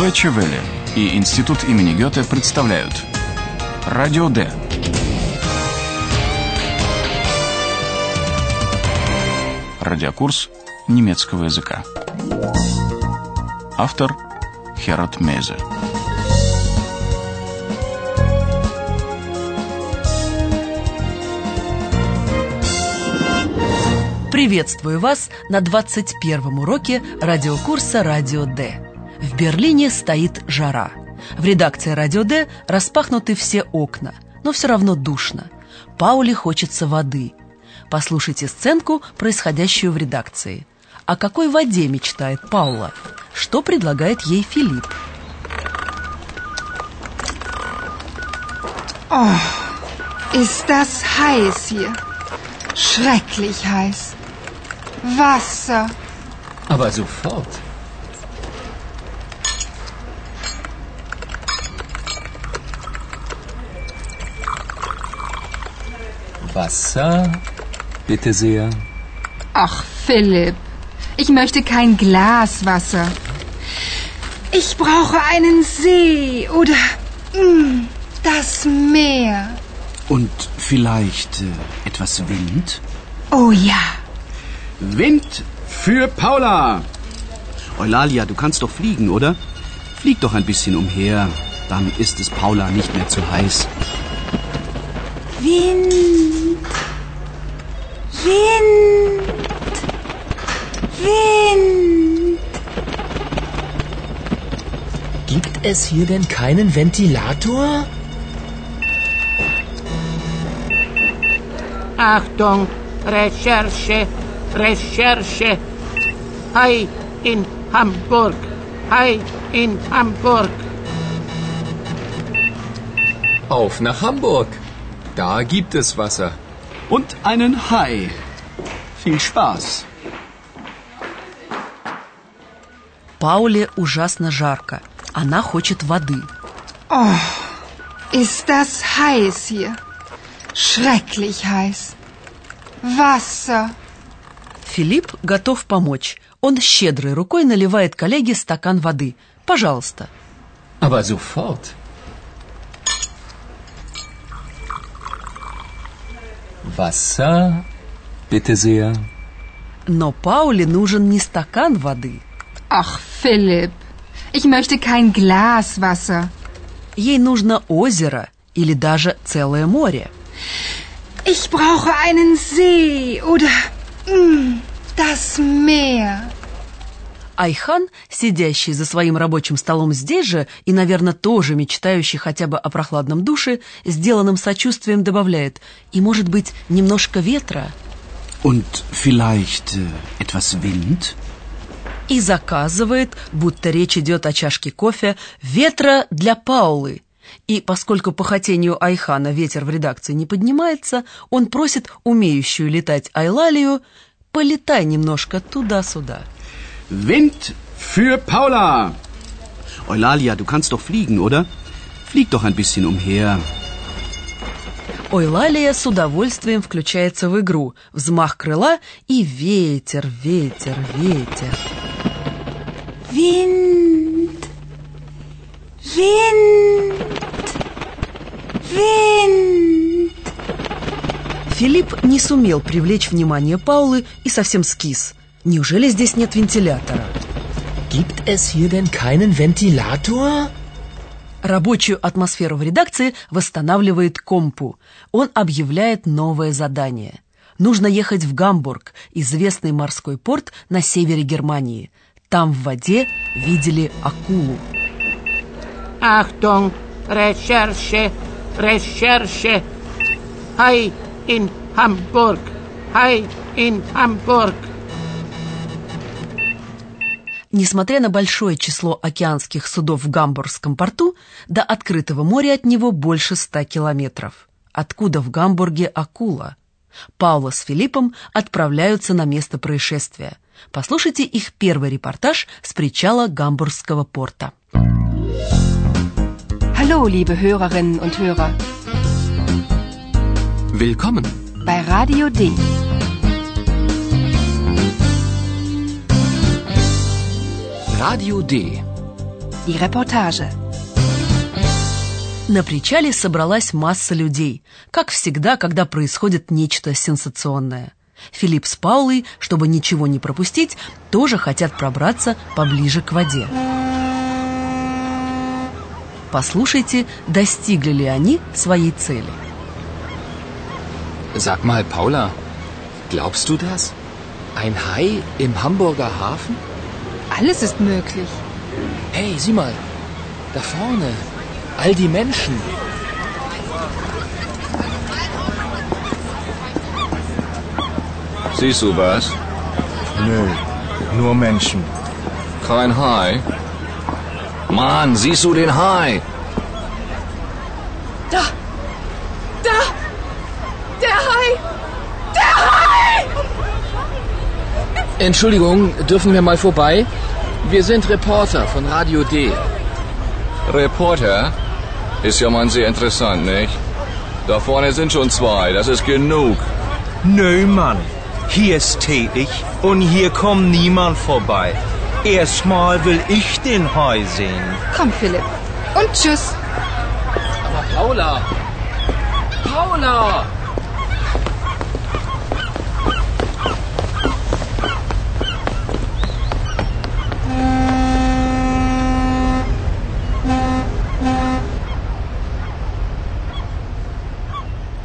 Deutsche Welle и Институт имени Гёте представляют Радио Д. Радиокурс немецкого языка. Автор Херат Мейзе. Приветствую вас на 21-м уроке радиокурса «Радио Д». В Берлине стоит жара. В редакции «Радио Д» распахнуты все окна, но все равно душно. Пауле хочется воды. Послушайте сценку, происходящую в редакции. О какой воде мечтает Паула? Что предлагает ей Филипп? Oh, ist das heiß hier. Schrecklich heiß. Wasser. Aber sofort. Wasser, bitte sehr. Ach, Philipp, ich möchte kein Glas Wasser. Ich brauche einen See oder mm, das Meer. Und vielleicht äh, etwas Wind? Oh ja. Wind für Paula! Eulalia, du kannst doch fliegen, oder? Flieg doch ein bisschen umher, dann ist es Paula nicht mehr zu heiß. Wind. Wind. Wind. Gibt es hier denn keinen Ventilator? Achtung, Recherche, Recherche. Hi in Hamburg. Hi in Hamburg. Auf nach Hamburg. Da gibt es Wasser. Und einen Hai. Viel Spaß. Пауле ужасно жарко. Она хочет воды. Oh, ist das heiß hier. Schrecklich heiß. Wasser. Филипп готов помочь. Он щедрой рукой наливает коллеге стакан воды. Пожалуйста. Aber sofort. Wasser, bitte sehr. Но Пауле нужен не стакан воды. Ach, Philipp, ich möchte kein Glas Wasser. Ей нужно озеро или даже целое море. Ich brauche einen See oder mm, das Meer. Айхан, сидящий за своим рабочим столом здесь же и, наверное, тоже мечтающий хотя бы о прохладном душе, сделанным сочувствием добавляет «и, может быть, немножко ветра» Und vielleicht äh, etwas Wind? и заказывает, будто речь идет о чашке кофе, ветра для Паулы. И поскольку по хотению Айхана ветер в редакции не поднимается, он просит умеющую летать Айлалию «полетай немножко туда-сюда». Wind für Paula! Eulalia, du kannst doch fliegen, oder? Flieg doch ein bisschen umher. Ойлалия с удовольствием включается в игру. Взмах крыла и ветер, ветер, ветер. Wind. Wind. Wind. Филипп не сумел привлечь внимание Паулы и совсем скис. Неужели здесь нет вентилятора? Gibt es hier denn keinen Ventilator? Рабочую атмосферу в редакции восстанавливает Компу. Он объявляет новое задание. Нужно ехать в Гамбург, известный морской порт на севере Германии. Там в воде видели акулу. Achtung, Recherche, Recherche. Hi in Hamburg. Hi in Hamburg. Несмотря на большое число океанских судов в Гамбургском порту, до открытого моря от него больше ста километров. Откуда в Гамбурге акула? Паула с Филиппом отправляются на место происшествия. Послушайте их первый репортаж с причала Гамбургского порта. Hallo, liebe Hörerinnen und Hörer. Willkommen. Bei Radio D. Radio D. Die Reportage. На причале собралась масса людей, как всегда, когда происходит нечто сенсационное. Филипп с Паулой, чтобы ничего не пропустить, тоже хотят пробраться поближе к воде. Послушайте, достигли ли они своей цели. Sag mal, Paula, glaubst du das? Ein Hai im Hamburger Hafen? Alles ist möglich. Hey, sieh mal, da vorne, all die Menschen. Siehst du was? Nö, nur Menschen. Kein Hai? Mann, siehst du den Hai? Da! Da! Der Hai! Der Hai! Entschuldigung, dürfen wir mal vorbei? Wir sind Reporter von Radio D. Reporter? Ist ja mal sehr interessant, nicht? Da vorne sind schon zwei, das ist genug. Nö, Mann. Hier ist tätig und hier kommt niemand vorbei. Erstmal will ich den Hai sehen. Komm, Philipp. Und tschüss. Aber Paula! Paula!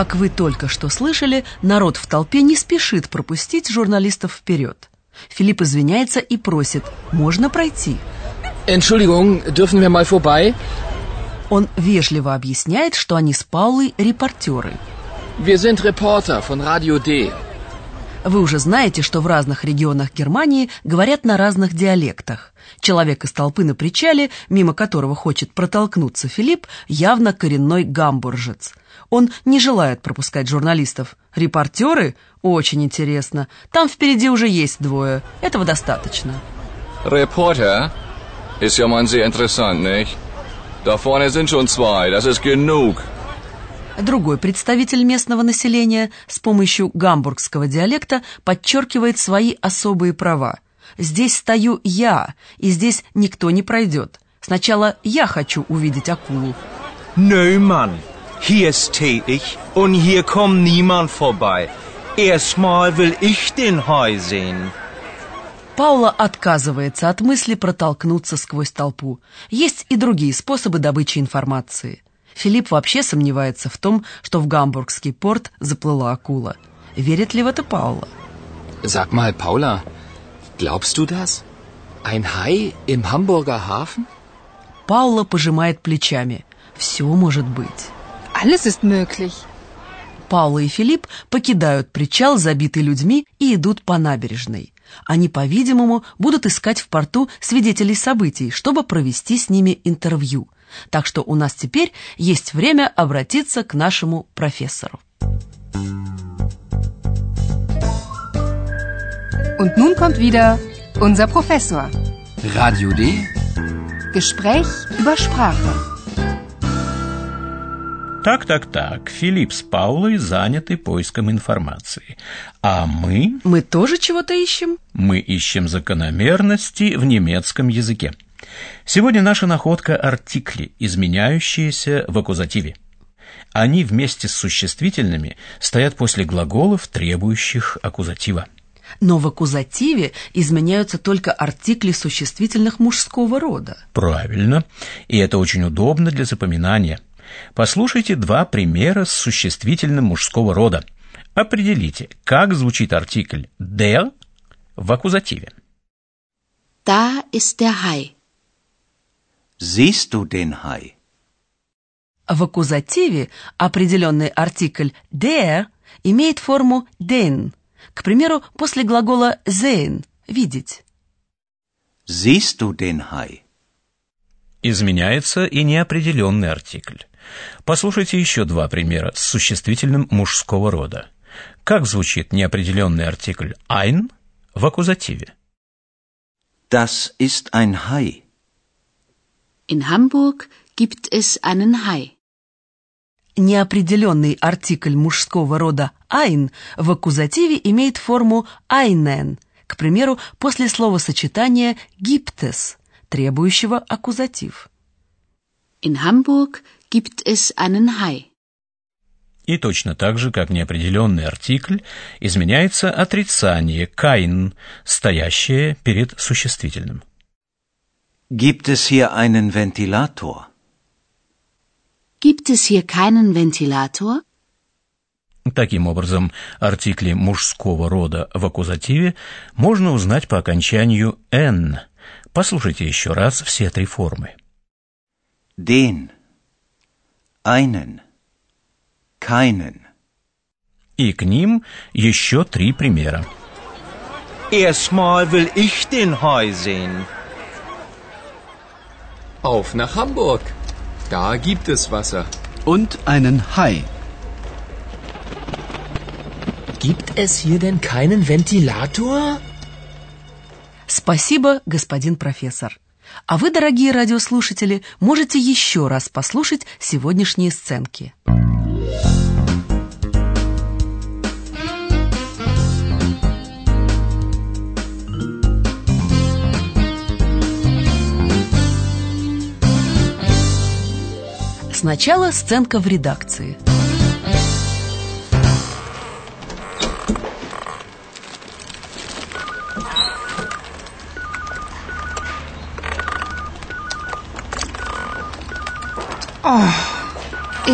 Как вы только что слышали, народ в толпе не спешит пропустить журналистов вперед. Филипп извиняется и просит «можно пройти?». Entschuldigung, dürfen wir mal vorbei? Он вежливо объясняет, что они с Паулой репортеры. Wir sind Reporter von Radio D. Вы уже знаете, что в разных регионах Германии говорят на разных диалектах. Человек из толпы на причале, мимо которого хочет протолкнуться Филипп, явно коренной гамбуржец. Он не желает пропускать журналистов. Репортеры? Очень интересно. Там впереди уже есть двое. Этого достаточно. Reporter? Ist ja mal sehr interessant, nicht? Da vorne sind schon zwei, das ist genug. Другой представитель местного населения с помощью гамбургского диалекта подчеркивает свои особые права. «Здесь стою я, и здесь никто не пройдет. Сначала я хочу увидеть акулу». Nö, Mann. Hier ist tätig und hier kommt niemand vorbei. Erstmal will ich den Hai sehen. Паула отказывается от мысли протолкнуться сквозь толпу. Есть и другие способы добычи информации. Филипп вообще сомневается в том, что в гамбургский порт заплыла акула. Верит ли в это Паула? Sag mal, Paula, glaubst du das? Ein Hai im Hamburger Hafen? Паула пожимает плечами. Все может быть. Alles ist möglich. Паула и Филипп покидают причал, забитый людьми, и идут по набережной. Они, по-видимому, будут искать в порту свидетелей событий, чтобы провести с ними интервью. Так что у нас теперь есть время обратиться к нашему профессору. Und nun kommt wieder unser Professor. Radio D. Gespräch über Sprache. Так-так-так, Филипп с Паулой заняты поиском информации. А мы... Мы тоже чего-то ищем? Мы ищем закономерности в немецком языке. Сегодня наша находка – артикли, изменяющиеся в аккузативе. Они вместе с существительными стоят после глаголов, требующих аккузатива. Но в аккузативе изменяются только артикли существительных мужского рода. Правильно. И это очень удобно для запоминания. Послушайте два примера с существительным мужского рода. Определите, как звучит артикль der в аккузативе. Da ist der Hai. Siehst du den Hai? В аккузативе определенный артикль der имеет форму den. К примеру, после глагола sehen – видеть. Siehst du den Hai? Изменяется и неопределенный артикль. Послушайте еще два примера с существительным мужского рода. Как звучит неопределенный артикль ein в аккузативе? Das ist ein Hai. In Hamburg gibt es einen Hai. Неопределенный артикль мужского рода ein в аккузативе имеет форму einen. К примеру, после словосочетания gibt es. требующего аккузатив. In Hamburg gibt es einen Hai. И точно так же, как неопределенный артикль, изменяется отрицание «kein», стоящее перед существительным. Gibt es hier einen Ventilator? Gibt es hier keinen Ventilator? Таким образом, артикли мужского рода в аккузативе можно узнать по окончанию «n». Послушайте еще раз все три формы. Den. Einen. Keinen. И к ним еще три примера. Erstmal will ich den Hai sehen. Auf nach Hamburg. Da gibt es Wasser. Und einen Hai. Gibt es hier denn keinen Ventilator? Спасибо, господин профессор. А вы, дорогие радиослушатели, можете еще раз послушать сегодняшние сценки. Сначала сценка в редакции.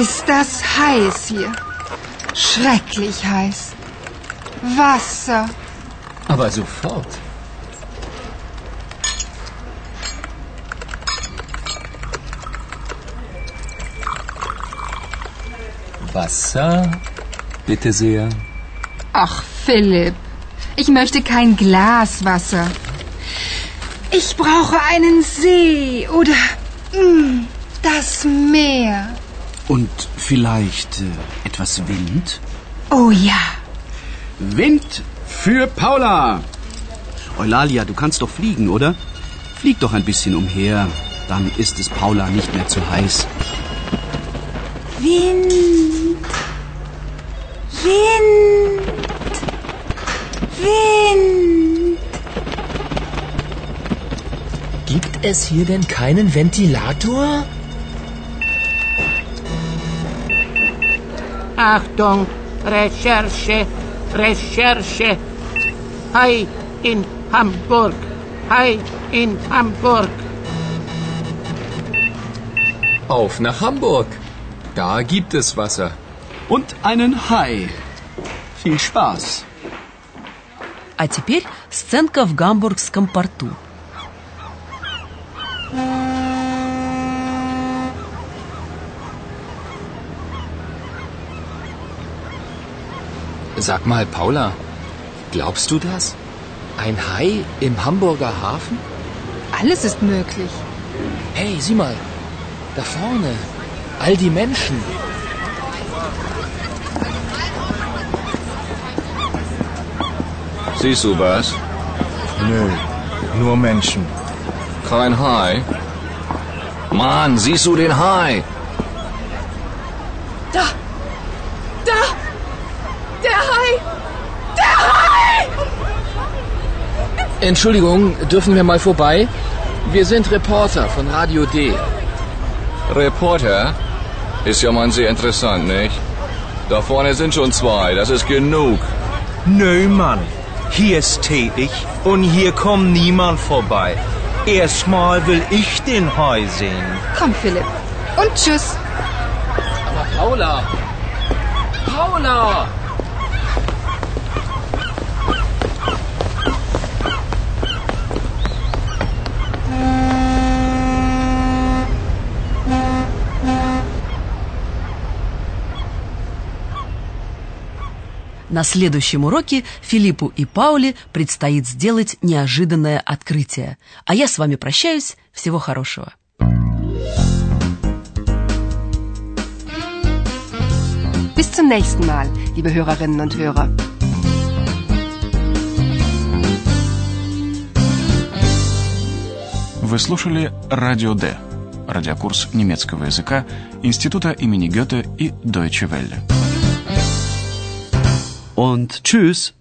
Ist das heiß hier. Schrecklich heiß. Wasser. Aber sofort. Wasser? Bitte sehr. Ach, Philipp, ich möchte kein Glas Wasser. Ich brauche einen See oder mm, das Meer. Und vielleicht äh, etwas Wind? Oh ja. Wind für Paula. Eulalia, du kannst doch fliegen, oder? Flieg doch ein bisschen umher. Dann ist es Paula nicht mehr zu heiß. Wind. Wind. Wind. Gibt es hier denn keinen Ventilator? Achtung, Recherche, Recherche. Hai in Hamburg. Hai in Hamburg. Auf nach Hamburg. Da gibt es Wasser. Und einen Hai. Viel Spaß. А теперь сценка в гамбургском порту. Sag mal, Paula, glaubst du das? Ein Hai im Hamburger Hafen? Alles ist möglich. Hey, sieh mal. Da vorne. All die Menschen. Siehst du was? Nö, nur Menschen. Kein Hai? Mann, siehst du den Hai? Da! Da! Der Hai! Der Hai! Entschuldigung, dürfen wir mal vorbei? Wir sind Reporter von Radio D. Reporter? Ist ja mal sehr interessant, nicht? Da vorne sind schon zwei, das ist genug. Nö, Mann. Hier stehe ich und hier kommt niemand vorbei. Erstmal will ich den Hai sehen. Komm, Philipp. Und tschüss. Aber Paula! Paula! На следующем уроке Филиппу и Пауле предстоит сделать неожиданное открытие. А я с вами прощаюсь. Всего хорошего. Bis zum nächsten Mal, liebe Hörerinnen und Hörer. Вы слушали «Радио Д» – радиокурс немецкого языка Института имени Гёте и Deutsche Welle. Und tschüss.